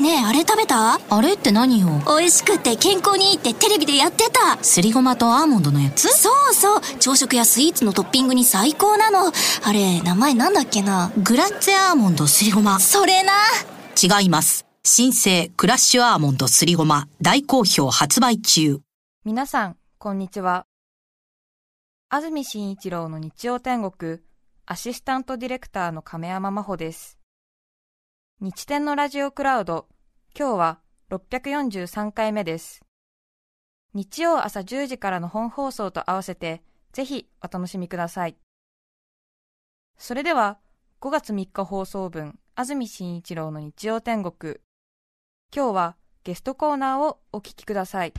ねえ、あれ食べた？あれって何よ？美味しくて健康にいいってテレビでやってた。すりごまとアーモンドのやつ？そうそう。朝食やスイーツのトッピングに最高なの。あれ名前なんだっけな？グラッツェアーモンドすりごま。それな。違います。新生クラッシュアーモンドすりごま。大好評発売中。皆さんこんにちは。安住紳一郎の日曜天国アシスタントディレクターの亀山真帆です日天のラジオクラウド。今日は643回目です。日曜朝10時からの本放送と合わせてぜひお楽しみください。それでは5月3日放送分安住紳一郎の日曜天国。今日はゲストコーナーをお聞きください。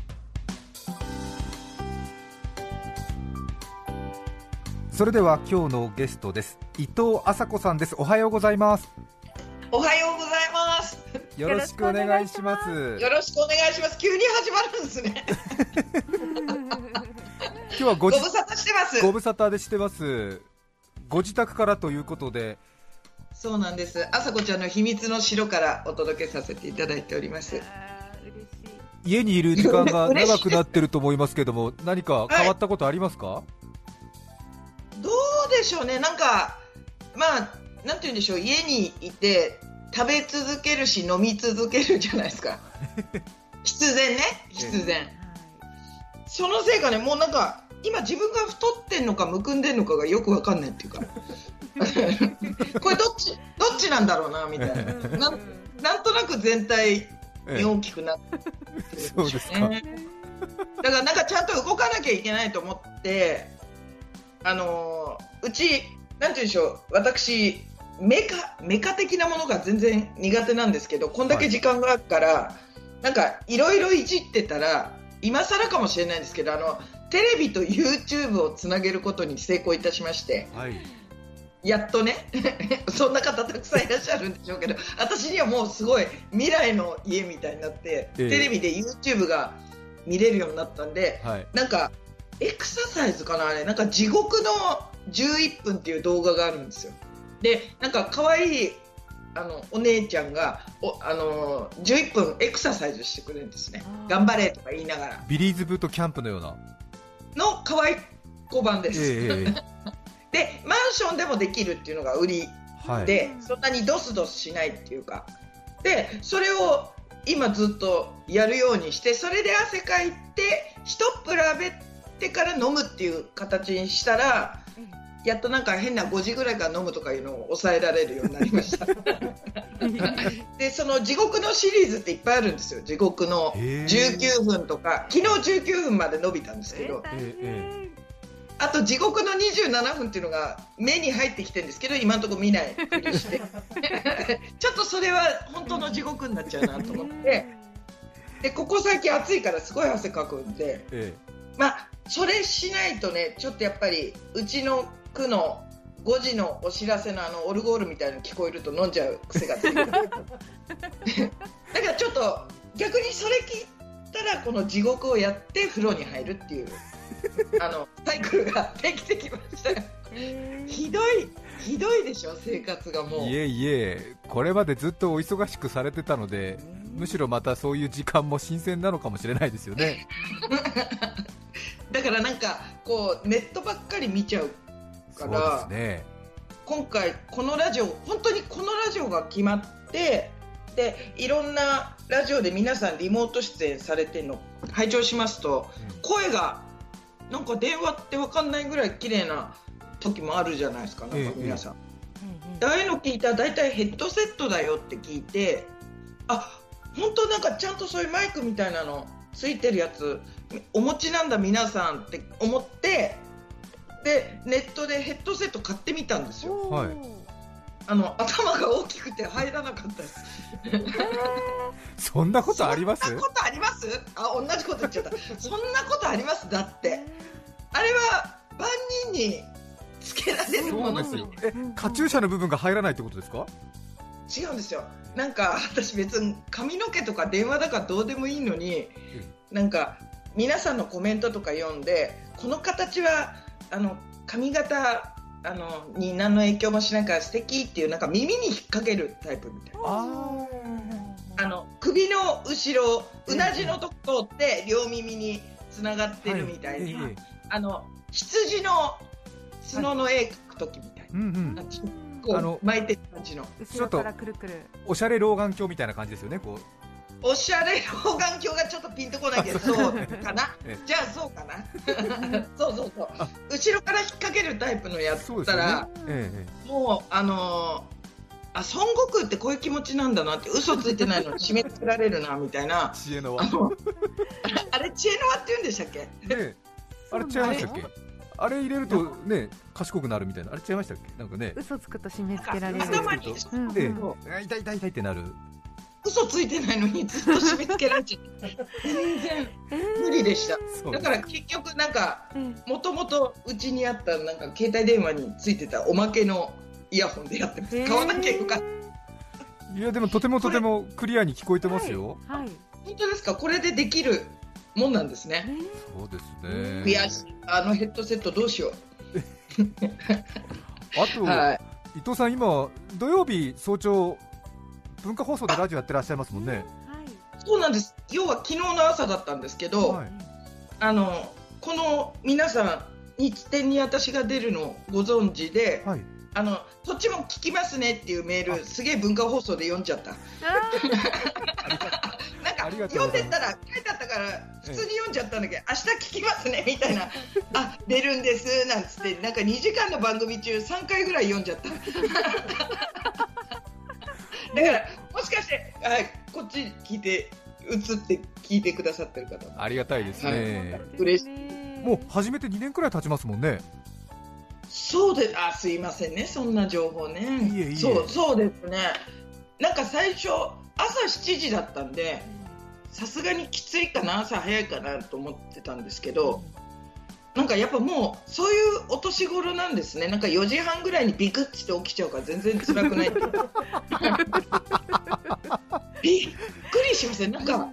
それでは今日のゲストです。伊藤麻子さんです。おはようございます。おはようございます。よろしくお願いします。よろしくお願いします。急に始まるんですね。今日はごご無沙汰してます。ご無沙汰でしてます。ご自宅からということで。そうなんです。朝子ちゃんの秘密の城からお届けさせていただいております。家にいる時間が 長くなってると思いますけども何か変わったことありますか、はいどうでしょうね、なんか、まあ、なんて言うんでしょう、家にいて食べ続けるし、飲み続けるじゃないですか、必然ね、必然、そのせいかね、もうなんか、今、自分が太ってんのか、むくんでんのかがよくわかんないっていうか、これどっち、どっちなんだろうなみたいな、なんなんとなく全体に大きくなってる、ね、そうですか。だから、なんかちゃんと動かなきゃいけないと思って。あのー、うち、なんていうんでしょう、私、メカ、メカ的なものが全然苦手なんですけど、こんだけ時間があるから、はい、なんか、いろいろいじってたら、今更かもしれないんですけど、あの、テレビと YouTube をつなげることに成功いたしまして、はい、やっとね、そんな方たくさんいらっしゃるんでしょうけど、私にはもうすごい未来の家みたいになって、えー、テレビで YouTube が見れるようになったんで、はい、なんか、エクササイズかなあれ。なんか地獄の11分っていう動画があるんですよでなんか可愛いあのお姉ちゃんがおあの11分エクササイズしてくれるんですね。頑張れとか言いながら。ビリーズブートキャンプのような。の可愛い子版です、えー、でマンションでもできるっていうのが売りで、はい、そんなにドスドスしないっていうか。でそれを今ずっとやるようにしてそれで汗かいて一っ比べてから飲むっていう形にしたら、やっとなんか変な5時ぐらいから飲むとかいうのを抑えられるようになりました。でその地獄のシリーズっていっぱいあるんですよ。地獄の19分とか昨日19分まで伸びたんですけど。あと地獄の27分っていうのが目に入ってきてるんですけど今のところ見ないふりして。ちょっとそれは本当の地獄になっちゃうなと思って。でここ最近暑いからすごい汗かくんで、ええ、まあそれしないとね、ちょっとやっぱりうちの区の5時のお知らせのあのオルゴールみたいなの聞こえると飲んじゃう癖がついてる。だからちょっと逆にそれ聞いたらこの地獄をやって風呂に入るっていうあのサイクルができてきました。ひどいひどいでしょ生活がもう。いえいえ。これまでずっとお忙しくされてたのでむしろまたそういう時間も新鮮なのかもしれないですよね。だからなんかこうネットばっかり見ちゃうから、ね、今回このラジオ本当にこのラジオが決まってでいろんなラジオで皆さんリモート出演されてるの拝聴しますと、うん、声がなんか電話って分かんないぐらい綺麗な時もあるじゃないですかなんか皆さん。ああいうの聞いたら大体ヘッドセットだよって聞いてあ本当なんかちゃんとそういうマイクみたいなのついてるやつお持ちなんだ皆さんって思ってでネットでヘッドセット買ってみたんですよ、はい、あの頭が大きくて入らなかったです。そんなことあります？そんなことあります？あ同じこと言っちゃった。そんなことあります？だって。あれは万人につけられるものですよ。えカチューシャの部分が入らないってことですか？違うんですよ。なんか私別に髪の毛とか電話だからどうでもいいのに、なんか皆さんのコメントとか読んでこの形はあの髪型あのに何の影響もしないから素敵っていうなんか耳に引っ掛けるタイプみたいな。あの首の後ろうなじのとこ通って両耳につながってるみたいな、はい。ええあの羊の角の絵描く時みたいうんうん。な、こあのう巻いてる感じの。後ろからくるくる。おしゃれ老眼鏡みたいな感じですよねこうおしゃれ老眼鏡がちょっとピンとこないけど。そう。かな。ええ。じゃあそうかな。そうそうそう。後ろから引っ掛けるタイプのやつそうですよったら、ねええ。もうあのーあ孫悟空ってこういう気持ちなんだなって嘘ついてないのに締め付けられるなみたいな。知恵の輪。ねあのあれ知恵の輪って言うんでしたっけ？え。あれ違いましたっけ？あれ入れるとね賢くなるみたいな。あれ違いましたっけ？なんかね。嘘つくと締め付けられる。頭にうんうん。痛い痛い痛いってなる嘘ついてないのにずっと締め付けられちゃって全然無理でした。そうだから結局なんかえもともとうちにあったなんか携帯電話についてたおまけのイヤホンでやってます。へー。買わなきゃよかった。いやでもとてもとてもクリアに聞こえてますよ、はい本当ですか？これでできるもんなんですね。そうですね。悔しい。あのヘッドセットどうしよあと、うはい。伊藤さん今土曜日早朝文化放送でラジオやってらっしゃいますもんね。そうなんです。要は昨日の朝だったんですけど、はい。あのこの皆さん日展に私が出るのご存知ではい。あのそっちも聞きますねっていうメールすげえ文化放送で読んじゃった。なんか読んでたら書いてあったから普通に読んじゃったんだけど明日聞きますねみたいな。あ出るんですなんつって。なんか2時間の番組中3回ぐらい読んじゃっただからもしかして、はい、こっち聞いて映って聞いてくださってる方。もありがたいですね、嬉しいもう始めて2年くらい経ちますもんね。そうであすいませんねそんな情報ね。いえいえ。そうそうですね。なんか最初朝7時だったんでさすがにきついかな朝早いかなと思ってたんですけどなんかやっぱもうそういうお年頃なんですね。なんか4時半ぐらいにビクッて起きちゃうから全然辛くない びっくりしません？なんか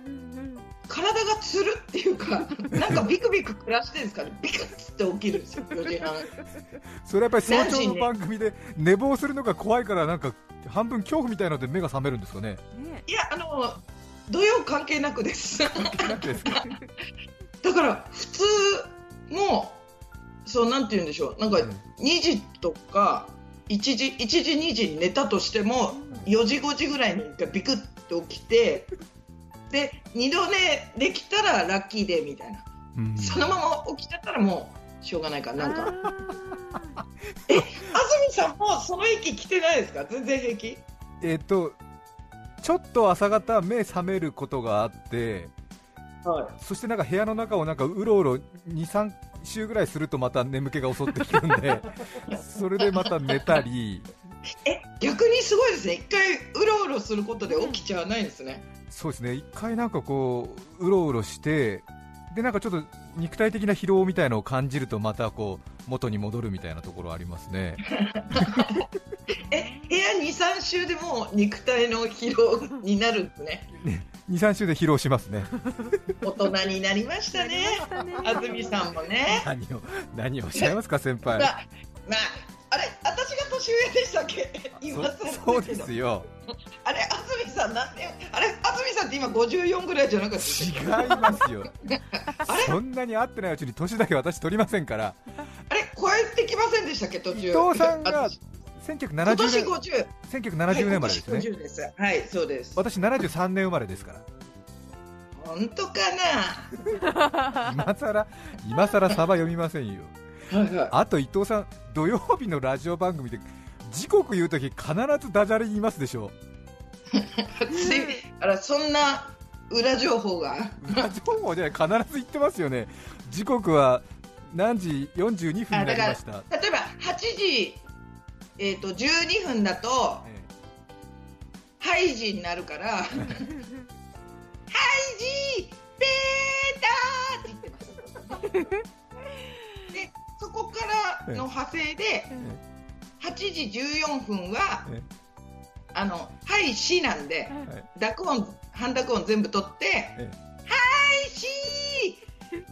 体がつるっていうかなんかビクビク暮らしてるんですかね？ビクッて起きるんですよ4時半。それやっぱり早朝の番組で寝坊するのが怖いからなんか半分恐怖みたいので目が覚めるんですかね？いやあの土曜関係なくです。なんでですか？だから普通もそうなんて言うんでしょう。なんか2時とか1時1時2時に寝たとしても4時5時ぐらいに一回ビクッと起きてで2度寝できたらラッキーデーみたいな。うん。そのまま起きちゃったらもうしょうがないからなんか。え安住さんもその域来てないですか？全然平気？えっとちょっと朝方目覚めることがあってはそしてなんか部屋の中をなんかうろうろ23週ぐらいするとまた眠気が襲ってくるんで それでまた寝たり。い え逆にすごいですね。一回うろうろすることで起きちゃわないんですね。そうですね。一回なんかこううろうろしてでなんかちょっと肉体的な疲労みたいのを感じるとまたこう元に戻るみたいなところありますね。え部屋23周でもう肉体の疲労になるんですね23週で疲労しますね。大人になりましたね。安住さんもね。何を何をおっしゃいますか先輩。まあまああれ私が年上でしたっけ？今そそうですよ。あれ安住さん何年あれ安住さんって今54ぐらいじゃなかった違いますよ。そんなに会ってないうちに年だけ私取りませんから。あれ超えてきませんでしたっけ？途中。伊藤さんが私今年1970 50年1970年生まれですね。はい、今年50です。はいそうです。私73年生まれですから。本当か 今さら今さらサバ読みませんよ。あと伊藤さん土曜日のラジオ番組で時刻言うとき必ずダジャレ言いますでしょ。つい。あらそんな裏情報が？裏情報じゃない必ず言ってますよね。時刻は何時？42分になりました。例えば8時、えー、と12分だとえハイジになるからハイジベーターって言ってます。でそこからの派生で8時14分はえあのハイシなんで濁音半濁音全部取ってえハイシーヘー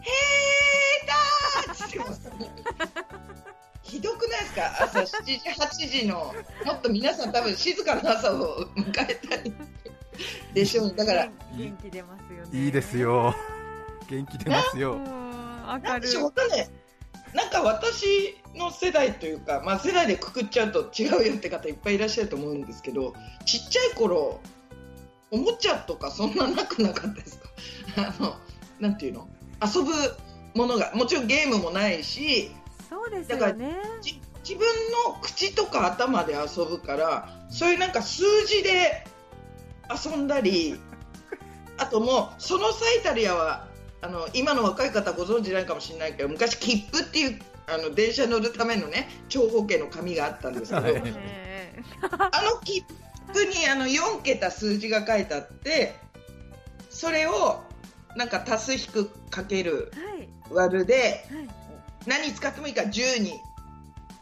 ターって言ってますひどくないですか？朝7時8時のもっと皆さん多分静かな朝を迎えたいいでしょだから元気出ますよね。いいですよ。元気出ますよ。明なんでるいなんか私の世代というか、まあ、世代でくくっちゃうと違うよって方いっぱいいらっしゃると思うんですけどちっちゃい頃おもちゃとかそんななくなかったですか？あのなんていうの？遊ぶものがもちろんゲームもないしそうですよね。じ自分の口とか頭で遊ぶからそういうなんか数字で遊んだり あともうその最たるやはあの今の若い方ご存知ないかもしれないけど昔切符っていうあの電車乗るためのね長方形の紙があったんですけど、あの切符にあの4桁数字が書いてあってそれをなんか足す引くかける割るではい何使ってもいいから10に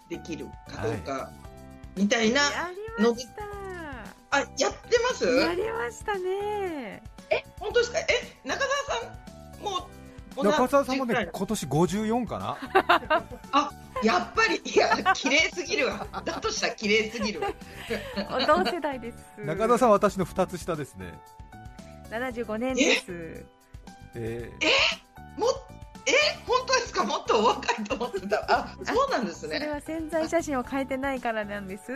できるかどうか、みたいなやりましあやってます？たやりましたね。え本当ですか？え中澤さんもう中澤さんもね今年54かな？やっぱり。いや綺麗すぎるわ。だとしたら綺麗すぎるわ。同世代です。中澤さんは私の2つ下ですね。75年です。え？もえ？本当？ですかもっとお若いと思ってた。あそうなんですそれねは潜在写真を変えてないからなんです。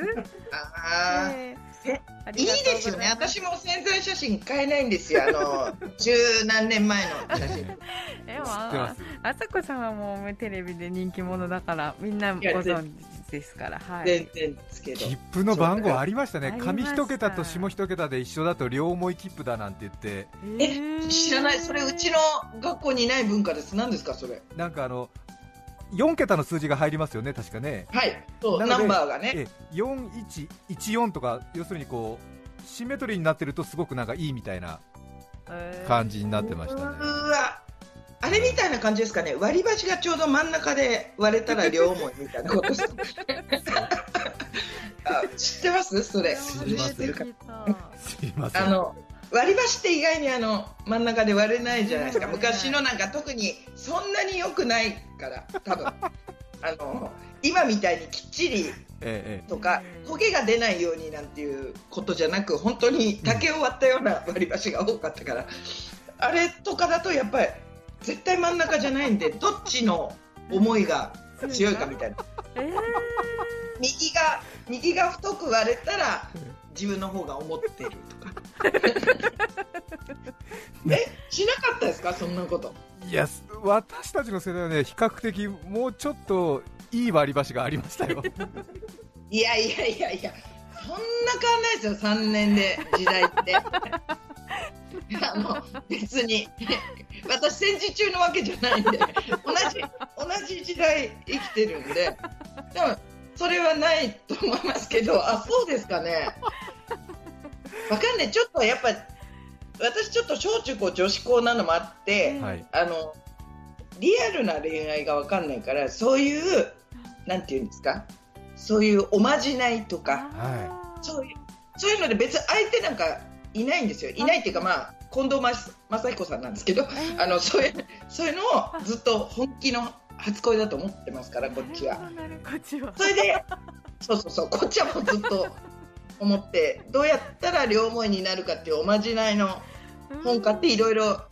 あー。ええ。あいいですよね。私も潜在写真変えないんですよ。あの 十何年前の写真。でもあさこさんはもうテレビで人気者だからみんなご存知ですからはい。全然ですけど。切符の番号ありましたね。ありま上した。一桁と下一桁で一緒だと両思い切符だなんて言って。え知らない。それうちの学校にない文化です。何ですかそれ。なんかあの4桁の数字が入りますよね。確かね。はい。そう。ナンバーがね。え4114とか要するにこうシンメトリーになってるとすごくなんかいいみたいな感じになってましたね。うわあれみたいな感じですかね。割り箸がちょうど真ん中で割れたら両思いみたいなこと。知ってます？それ。す。いません。あの割り箸って意外にあの真ん中で割れないじゃないですか。昔のなんか特にそんなに良くないから多分。あの今みたいにきっちりええ。とか焦げが出ないようになんていうことじゃなく本当に竹を割ったような割り箸が多かったから。あれとかだとやっぱり絶対真ん中じゃないんでどっちの思いが強いかみたいな。えー。右が右が太く割れたら自分の方が思ってるとか。えしなかったですか？そんなこと。いやす私たちの世代はね比較的もうちょっといい割り箸がありましたよ。いやいやいやいやそんな変わんないですよ3年で時代ってあの別に。私戦時中のわけじゃないんで同じ同じ時代生きてるんで。でもそれはないと思いますけどあそうですかね。わかんない。ちょっとやっぱ私ちょっと小中高女子校なのもあって、はい。あのリアルな恋愛がわかんないからそういうなんていうんですか。そういうおまじないとか。はそういうそういうので別に相手なんかいないんですよ。いないっていうかまあ近藤正彦さんなんですけどあ。のそういうそういうのをずっと本気の初恋だと思ってますからこっちは。それでそうそうそうこっちはもうずっと思ってどうやったら両思いになるかっていうおまじないの本買っていろいろ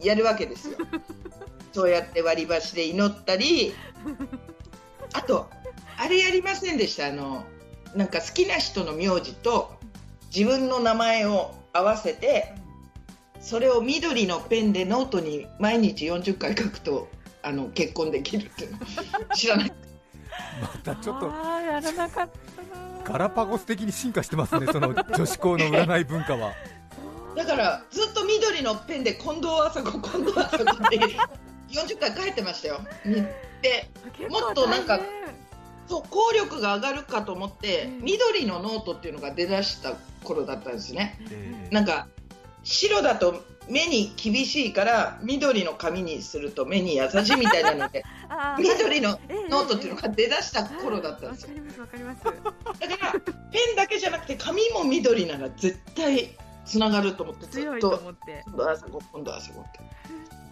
やるわけですよ。そうやって割り箸で祈ったり、あと、あれやりませんでした？あの、なんか好きな人の名字と自分の名前を合わせて、それを緑のペンでノートに毎日40回書くと、あの、結婚できるっていうの 知らない。またちょっとやらなかったなガラパゴス的に進化してますねその女子校の占い文化はだから、ずっと緑のペンで近藤麻子、近藤麻子って40回書いてましたよ。で、もっとなんかそう効力が上がるかと思って、うん。緑のノートっていうのが出だした頃だったんですね。えなんか白だと目に厳しいから緑の紙にすると目に優しいみたいなので 緑のええノートっていうのが出だした頃だったんですよ。わかりますわかります。だからペンだけじゃなくて紙も緑なら絶対つながると思ってず強いとっと思って。今度はあそこ今度はあそこって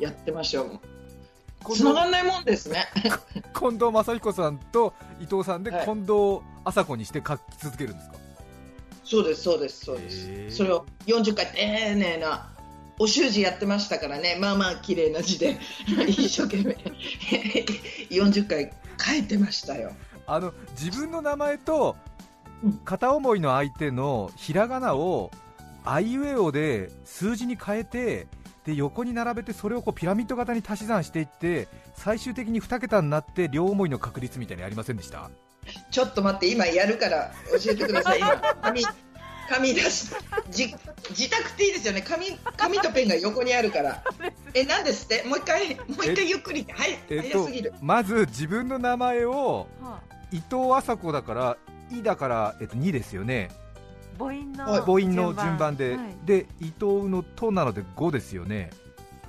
やってましたよ近つながんないもんですね。近藤正彦さんと伊藤さんではい。近藤麻子にして書き続けるんですか、そうですそうですそうです。それを40回丁寧なお習字やってましたからね。まあまあ綺麗な字で 一生懸命 40回書いてましたよ。あの自分の名前と片思いの相手のひらがなをあいうえおで数字に変えてで横に並べてそれをこうピラミッド型に足し算していって最終的に2桁になって両思いの確率みたいにありませんでした？ちょっと待って今やるから教えてください。今紙紙出しじ自宅っていいですよね。紙紙とペンが横にあるから。え何ですって？もう一回もう一回ゆっくり。はい、えっと、早すぎる。まず自分の名前を、伊藤麻子だから「い」だから、えっと、2ですよね母音の母音の順番で、はい、で伊藤の「と」なので5ですよね。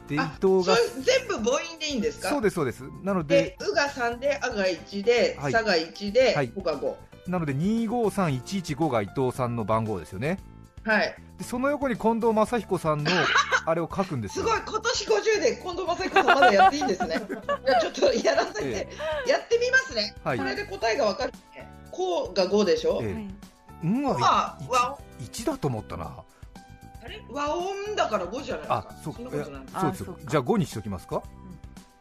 で伊藤が全部母音でいいんですか？そうですそうです。なので「う」が3で「あ」が1で「さ」が1で「ほ」が5なので253115が伊藤さんの番号ですよね。はい。でその横に近藤正彦さんの あれを書くんですすごい。今年50で近藤正彦さんまだやっていいんですね。いやちょっとやらせて、ええ、やってみますね、はい、これで答えが分かる。ねこうが5でしょ、ええ。うんは 1, 1だと思ったな。あれ？和音だから5じゃないですか。あそうそそうですじゃあ5にしときますか？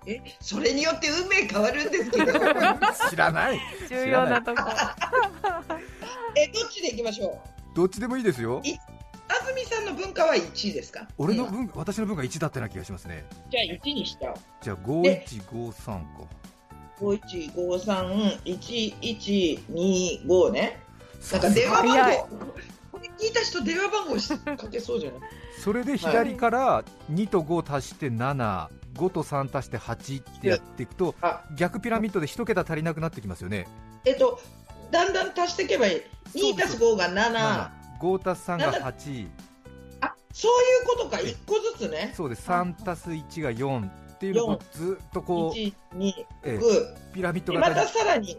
え？それによって運命変わるんですけど。知らない。重要なとこ。えどっちでいきましょう？どっちでもいいですよ。安住さんの文化は1ですか？俺の文私の文化1だったような気がしますね。じゃあ1にしちゃおう。じゃあ5153か。51531125ねなんか電話番号。これ聞いた人電話番号かけそうじゃない？それで左から2と5足して7、5と3足して8ってやっていくと、逆ピラミッドで1桁足りなくなってきますよね。えっと、だんだん足していけばいい。2足す5が7、5足す。3が8。あそういうことか、1個ずつね。そうです、3足す1が4っていうのをずっとこう、1、2、えピラミッド型またさらに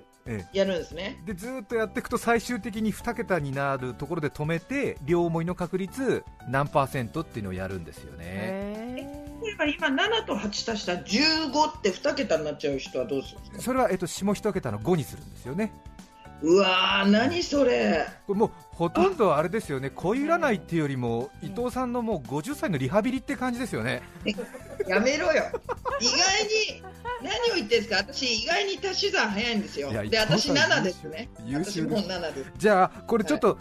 やるんですね、でずっとやっていくと最終的に2桁になるところで止めて両思いの確率何パーセントっていうのをやるんですよね。例えば今7と8足したら15って2桁になっちゃう人はどうするんですか？それは、えっと、下1桁の5にするんですよね。うわー何それ。これもうほとんどあれですよね。恋占いっていうよりも伊藤さんのもう50歳のリハビリって感じですよねやめろよ。意外に何を言ってんですか？私意外に足し算早いんですよ。で私7ですね。優秀も7です。じゃあこれちょっと、はい。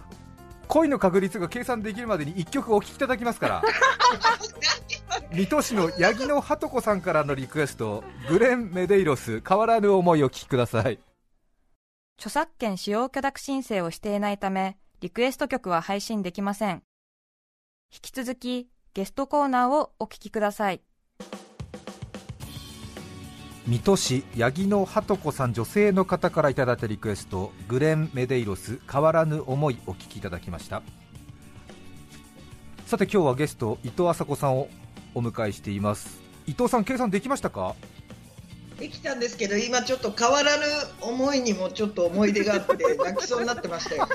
恋の確率が計算できるまでに1曲お聴きいただきますから。水戸市の八木野鳩子さんからのリクエストグレン・メデイロス変わらぬ思いをお聴きください。著作権使用許諾申請をしていないため、リクエスト曲は配信できません。引き続き、ゲストコーナーをお聞きください。水戸市八木野鳩子さん女性の方からいただいたリクエストグレン・メデイロス変わらぬ思いお聞きいただきました。さて今日はゲスト伊藤麻子さんをお迎えしています。伊藤さん計算できましたか？できたんですけど今ちょっと変わらぬ思いにもちょっと思い出があって 泣きそうになってましたよ。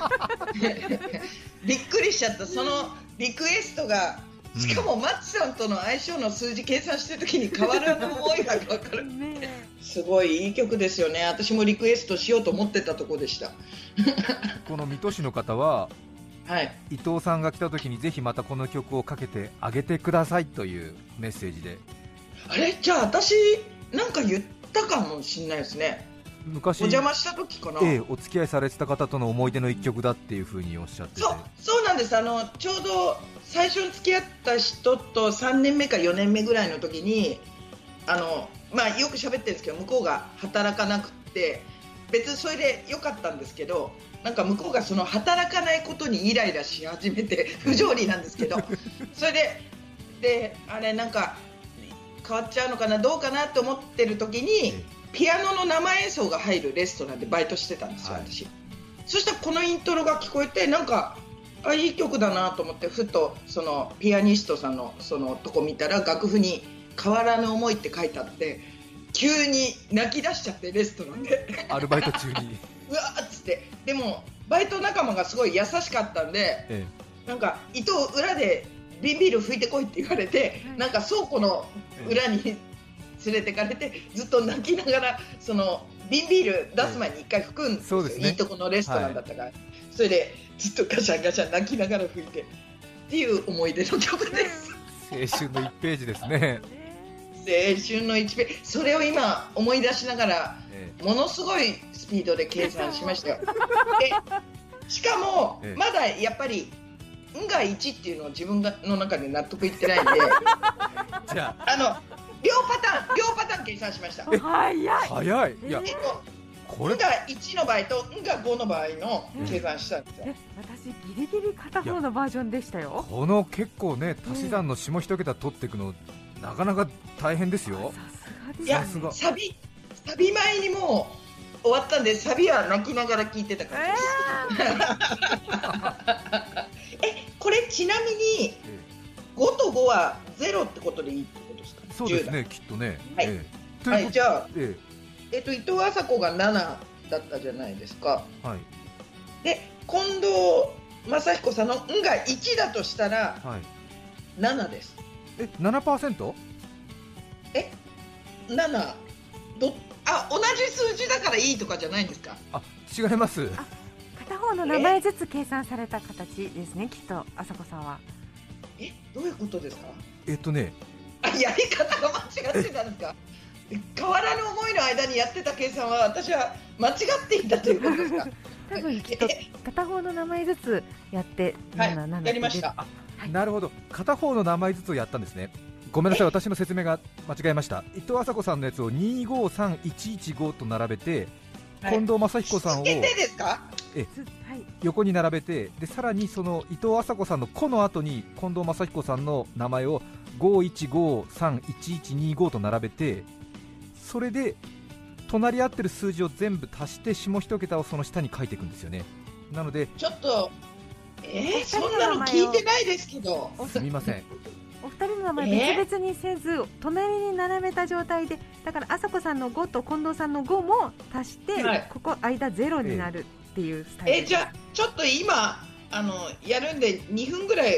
びっくりしちゃった。そのリクエストがしかもマッチさんとの相性の数字計算してる時に変わらぬ思いが分かる。すごいいい曲ですよね。私もリクエストしようと思ってたとこでした。この水戸市の方ははい、伊藤さんが来た時にぜひまたこの曲をかけてあげてくださいというメッセージで。あれ？じゃあ私なんか言ったかもしれないですね昔お邪魔した時かな、ええ、お付き合いされてた方との思い出の一曲だっていうふうにおっしゃってそうそうなんです。あのちょうど最初に付き合った人と3年目か4年目ぐらいの時にあの、まあ、よく喋ってるんですけど向こうが働かなくて別にそれでよかったんですけどなんか向こうがその働かないことにイライラし始めて 不条理なんですけどそれでであれなんか変わっちゃうのかなどうかなと思ってる時にピアノの生演奏が入るレストランでバイトしてたんですよ、はい、私。そしたらこのイントロが聞こえてなんかあいい曲だなと思ってふとそのピアニストさんのそのとこ見たら楽譜に「変わらぬ思い」って書いてあって急に泣き出しちゃってレストランで。アルバイト中に。うわっつって。でもバイト仲間がすごい優しかったんで、ええ、なんか糸裏で瓶ビール拭いてこいって言われて、なんか倉庫の裏に連れてかれてずっと泣きながらその瓶ビール出す前に一回吹くんですよ、そうですね。いいとこのレストランだったから、それでずっとガシャンガシャン泣きながら吹いてっていう思い出の曲です。青春の1ページですね、青春の1ページ。それを今思い出しながらえものすごいスピードで計算しましたよ。でしかもええ。まだやっぱり「ん」が1っていうのを自分がの中で納得いってないんで。え じゃあの両パターン両パターン計算しました。早い。あ早い。いやえっとこれんが1の場合とんが5の場合の計算したんですよ。え私ギリギリ片方のバージョンでしたよ。この結構ね足し算の下一桁取っていくのなかなか大変ですよ。さすがですいやサビサビ前にもう終わったんでサビは泣きながら聞いてた感じです、え これちなみにえ5と5は0ってことでいい？そうですねきっとね、はい。ええ。と10いうこはいじゃあ、とえ。えっと、伊藤麻子が7だったじゃないですか。えはい。で近藤正彦さんの「ん」が1だとしたらはい。7です。え7%え7どあ同じ数字だからいいとかじゃないんですか？あ違います。片方の名前ずつ計算された形ですねきっとあさこさんは。えどういうことですか？えっとねあやり方が間違ってたんですか。変わらぬ思いの間にやってた計算は私は間違っていたということですか。多分きっとえ片方の名前ずつやってはい7 7やりました。はい。なるほど。片方の名前ずつをやったんですね。ごめんなさい私の説明が間違えました。伊藤麻子さんのやつを253115と並べて、はい。近藤正彦さんを横に並べてでさらにその伊藤麻子さんの「子」の後に近藤正彦さんの名前を51531125と並べてそれで隣り合ってる数字を全部足して下一桁をその下に書いていくんですよね。なのでちょっとえー、そんなの聞いてないですけど。すみません。お二人の名前え別々にせず、隣に並べた状態でだからあさこさんの5と近藤さんの5も足して、はい。ここ間ゼロになるっていうスタイル。えじゃあちょっと今あのやるんで2分ぐらい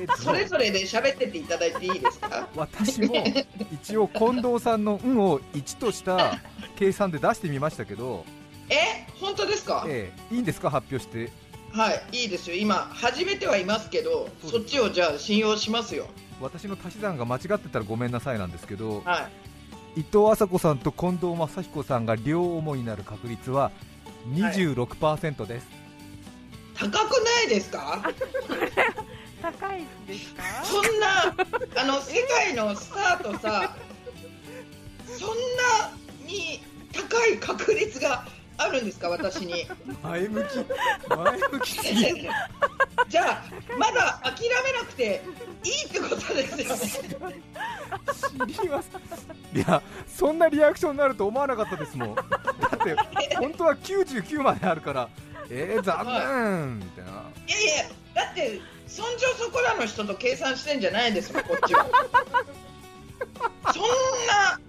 えっとそれぞれで喋ってていただいていいですか？私も一応近藤さんの「ん」を1とした 計算で出してみましたけど、え本当ですか、ええいいんですか？発表して。はいいいですよ。今始めてはいますけどそっちをじゃあ信用しますよ。私の足し算が間違ってたらごめんなさいなんですけどはい。伊藤麻子さんと近藤正彦さんが両思いになる確率は26%です、高くないですか？高いですか？そんなあの世界のスタートさそんなに高い確率があるんですか？私に。前向き。前向きすぎる。じゃあまだ諦めなくていいってことですよね。知りますいやそんなリアクションになると思わなかったですもん。だって本当は99まであるからえー、残念みたいな。いやいやだってそんじょそこらの人と計算してんじゃないですもんこっちは。そんな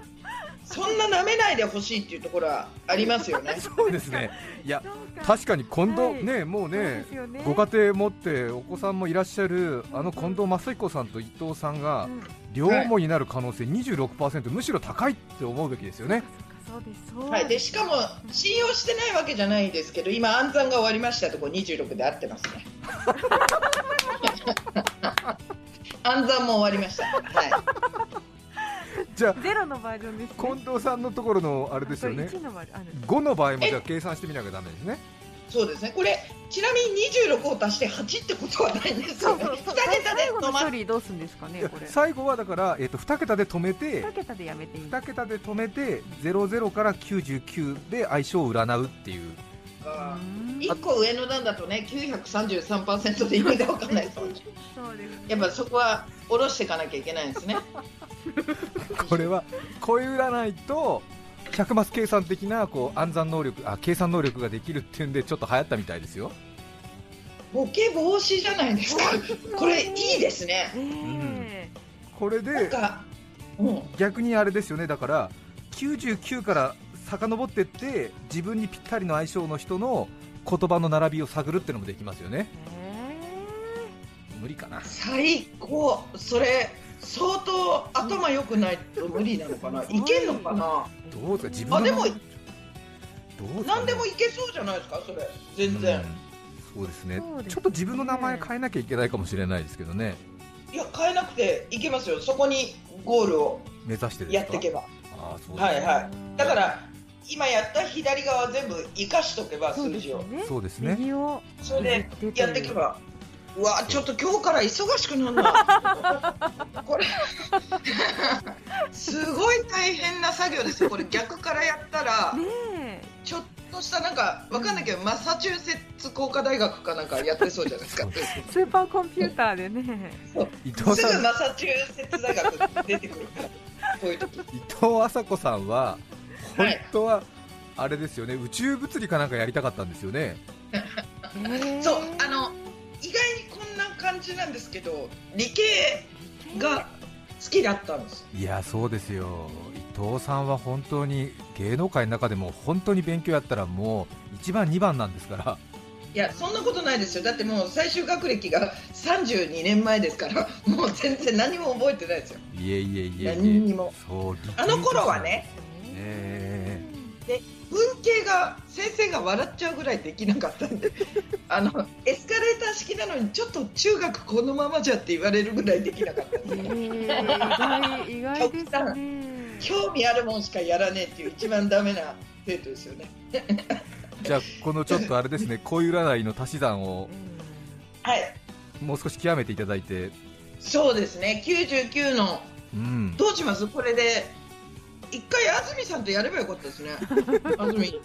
そんな舐めないでほしいっていうところはありますよね。そうですね。いや確かに近藤、はい。ねもうねね。ご家庭持ってお子さんもいらっしゃるあの近藤正彦さんと伊藤さんがうん。両思いになる可能性26%、むしろ高いって思うべきですよねそうですそうはい、でしかも信用してないわけじゃないですけど今暗算が終わりましたとこ26で合ってますね。暗算も終わりました。はい。じゃあゼロのバージョンですね。近藤さんのところのあれですよね。1のバージョンある5の場合もじゃあ計算してみなきゃダメですねそうですね。これちなみに26を足して8ってことはないんですよね。2桁で止まっ処理どうするんですかねこれ。最後はだから、えー、と2桁で止めて2桁でやめていい2桁で止めて00から99で相性を占うっていう。かうん。1個上の段だとね933%で意味が分かんないですもんね。そうです。ねやっぱそこは下ろしていかなきゃいけないんですね。これは声占いと100マス計算的なこう暗算能力あ計算能力ができるっていうんでちょっと流行ったみたいですよ。ボケ防止じゃないですか。これいいですね。ねこれでなんか、うん、逆にあれですよね。だから99から遡ってって自分にぴったりの相性の人の言葉の並びを探るってのもできますよね。え無理かな。最高。それ相当頭良くないと無理なのかな。いけんのかなどうですか？自分のあでもどう何でもいけそうじゃないですか？それ。全然、そうですね。そうですね。ちょっと自分の名前変えなきゃいけないかもしれないですけどね。いや変えなくていけますよ。そこにゴールを目指してやっていけば。ああそうですはいはい。だから今やった左側全部生かしとけばそう数字を。ですよねそうですね。右をそれでやっていけばう。わちょっと今日から忙しくなるな これすごい大変な作業ですよこれ逆からやったら。ねちょっとしたなんかわかんないけどマサチューセッツ工科大学かなんかやってそうじゃないですか。え スーパーコンピューターでね。伊藤すさん。ぐマサチューセッツ大学出てくる。か らこういう時。伊藤麻子さんは本当はあれですよね宇宙物理かなんかやりたかったんですよね。そうあの意外にこんな感じなんですけど理系が好きだったんです。いやそうですよ。伊藤さんは本当に芸能界の中でも本当に勉強やったらもう1番2番なんですから。いやそんなことないですよ。だってもう最終学歴が32年前ですからもう全然何も覚えてないですよ。いえいえいえいえ。何にも。あの頃はねえ文系が先生が笑っちゃうぐらいできなかったんで。あのエスカレーター式なのにちょっと中学このままじゃって言われるぐらいできなかった。んえでー、意外意外ですね。興味あるもんしかやらねえっていう一番ダメな生徒ですよね。ー じゃあこのちょっとあれですね。恋占いの足し算をはい。もう少し極めていただいて。そうですね。99の。うん。どうします？これで一回安住さんとやればよかったですね。安住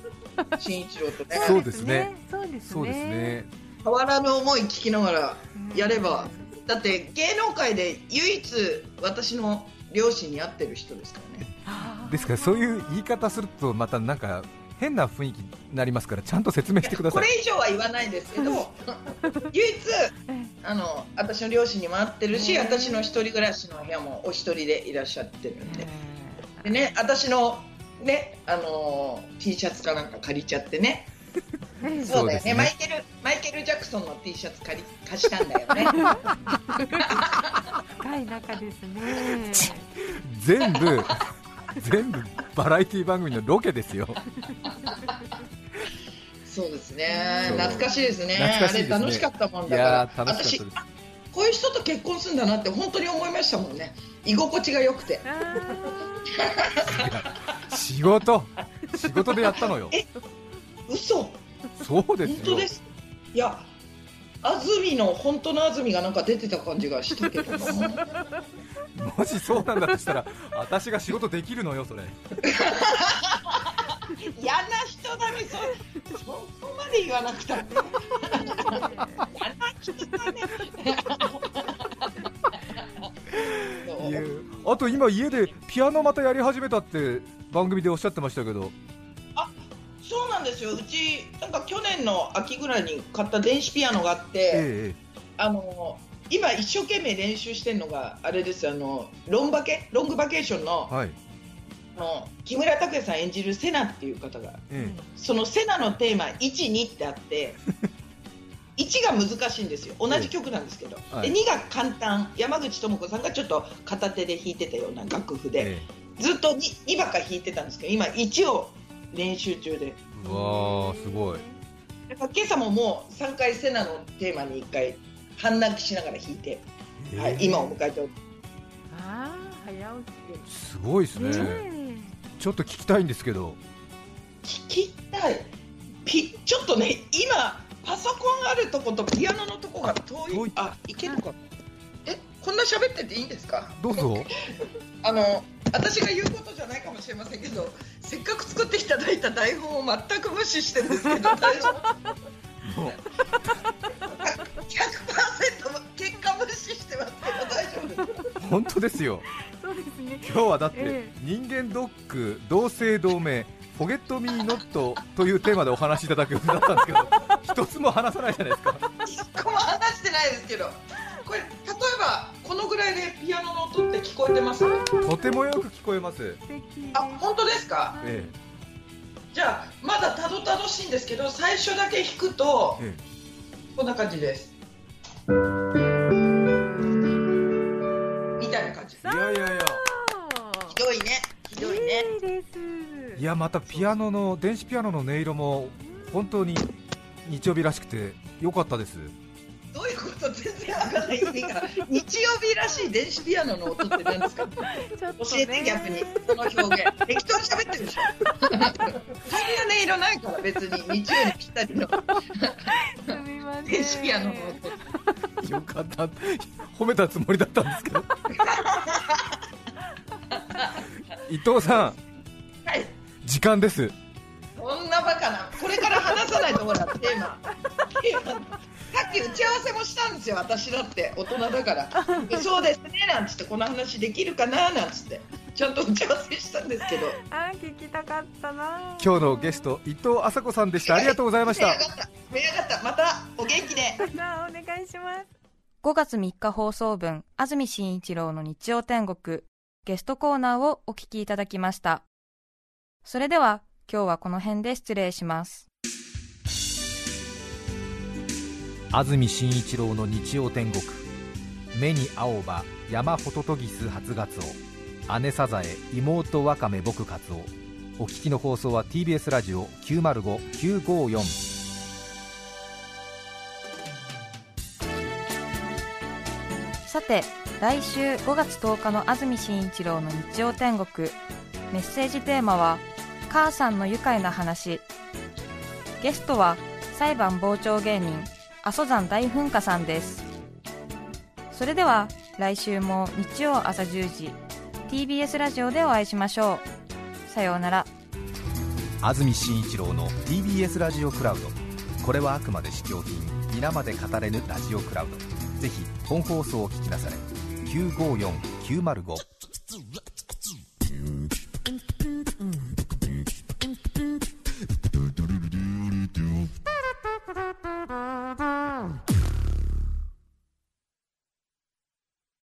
紳一郎とね。そうですね。そうですね。変わらぬ思い聞きながらうんやれば。だって芸能界で唯一私の両親に会ってる人ですからね。ですからそういう言い方するとまたなんか変な雰囲気になりますからちゃんと説明してくだこさい。れ以上は言わないですけど 唯一あの私の両親にも会ってるしね私の一人暮らしの部屋もお一人でいらっしゃってるんででね私のねあのー T シャツかなんか借りちゃってね。ね そうだよね。ね。マイケルマイケル・ジャクソンの T シャツ借り貸したんだよね。深い仲ですね。全部全部バラエティ番組のロケですよ。そうですね。懐かしいですね。懐かしいですね。あれ楽しかったもんいだから。やー楽しかったですこういう人と結婚するんだなって本当に思いましたもんね。居心地が良くて。あ仕事。仕事でやったのよ。嘘。そうですよ。本当です。いや安住の本当の安住がなんか出てた感じがしたけどな。もしそうなんだとしたら私が仕事できるのよそれ 嫌な人だねそそこまで言わなくたって。嫌な人だね。あと今家でピアノまたやり始めたって番組でおっしゃってましたけど。そうなんですよ。うちなんか去年の秋ぐらいに買った電子ピアノがあって、えあの今一生懸命練習してるのがあれですあのロンバケロングバケーションのえはい。あの木村拓哉さん演じるセナっていう方がえそのセナのテーマ12ってあって 1が難しいんですよ。同じ曲なんですけど、はい。で2が簡単。山口智子さんがちょっと片手で弾いてたような楽譜で、えずっと 2, 2ばっか弾いてたんですけど今1を練習中で。えうわーすごい。だから今朝ももう3回セナのテーマに1回半泣きしながら弾いて、はいええ今を迎えておりあー早すごいです起きねねちょっと聞きたいんですけど。聞きたい。ピちょっとね今パソコンあるとことピアノのとこが遠い。遠い。あいけるのか。えこんな喋ってていいんですか？どうぞ。あの私が言うことじゃないかもしれませんけどせっかく作っていただいた台本を全く無視してるんですけど 大丈夫？もう。100%結果無視してますけど大丈夫？ですか本当ですよ今日はだって、え人間ドック同姓同名フォゲットミーノットというテーマでお話しいただく予定だったんですけど 一つも話さないじゃないですか。一個も話してないですけどこれ例えばこのぐらいでピアノの音って聞こえてます？とてもよく聞こえます、素敵。あ本当ですか？えじゃあまだたどたどしいんですけど最初だけ弾くとええ。こんな感じです。みたいな感じ。えいやいやいや。ひどいね。ひどいね。いいです。いやまたピアノの電子ピアノの音色も本当に日曜日らしくて良かったです。どういうこと？全然わからない意味が日曜日らしい電子ピアノの音って何ですか？教えて逆に。その表現。適当に喋ってるでしょ。そんな音色ないから別に。日曜にぴったりの 電子ピアノの音。よかった。褒めたつもりだったんですけど 伊藤さんはい。時間です。こんなバカなこれから話さないとほらテーマ。テーマ。さっき打ち合わせもしたんですよ、私だって。大人だから、そうですねなんつって、この話できるかななんつって、ちゃんと打ち合わせしたんですけど、あ聞きたかったな。今日のゲスト、伊藤麻子さんでした、ありがとうございました、またお元気で。お願いします。5月3日放送分、安住紳一郎の日曜天国、ゲストコーナーをお聞きいただきました。それでは、今日はこの辺で失礼します。安住紳一郎の日曜天国目に青葉山ホトトギス初ガツオ姉サザエ妹ワカメ僕カツオお聞きの放送は TBS ラジオ905954て来週5月10日の安住紳一郎の日曜天国。メッセージテーマは「母さんの愉快な話」ゲストは裁判傍聴芸人阿蘇山大噴火さんです。それでは来週も日曜朝10時 TBS ラジオでお会いしましょう。さようなら。安住紳一郎の TBS ラジオクラウド。これはあくまで試供品皆まで語れぬラジオクラウド。ぜひ本放送を聞きなされ。954905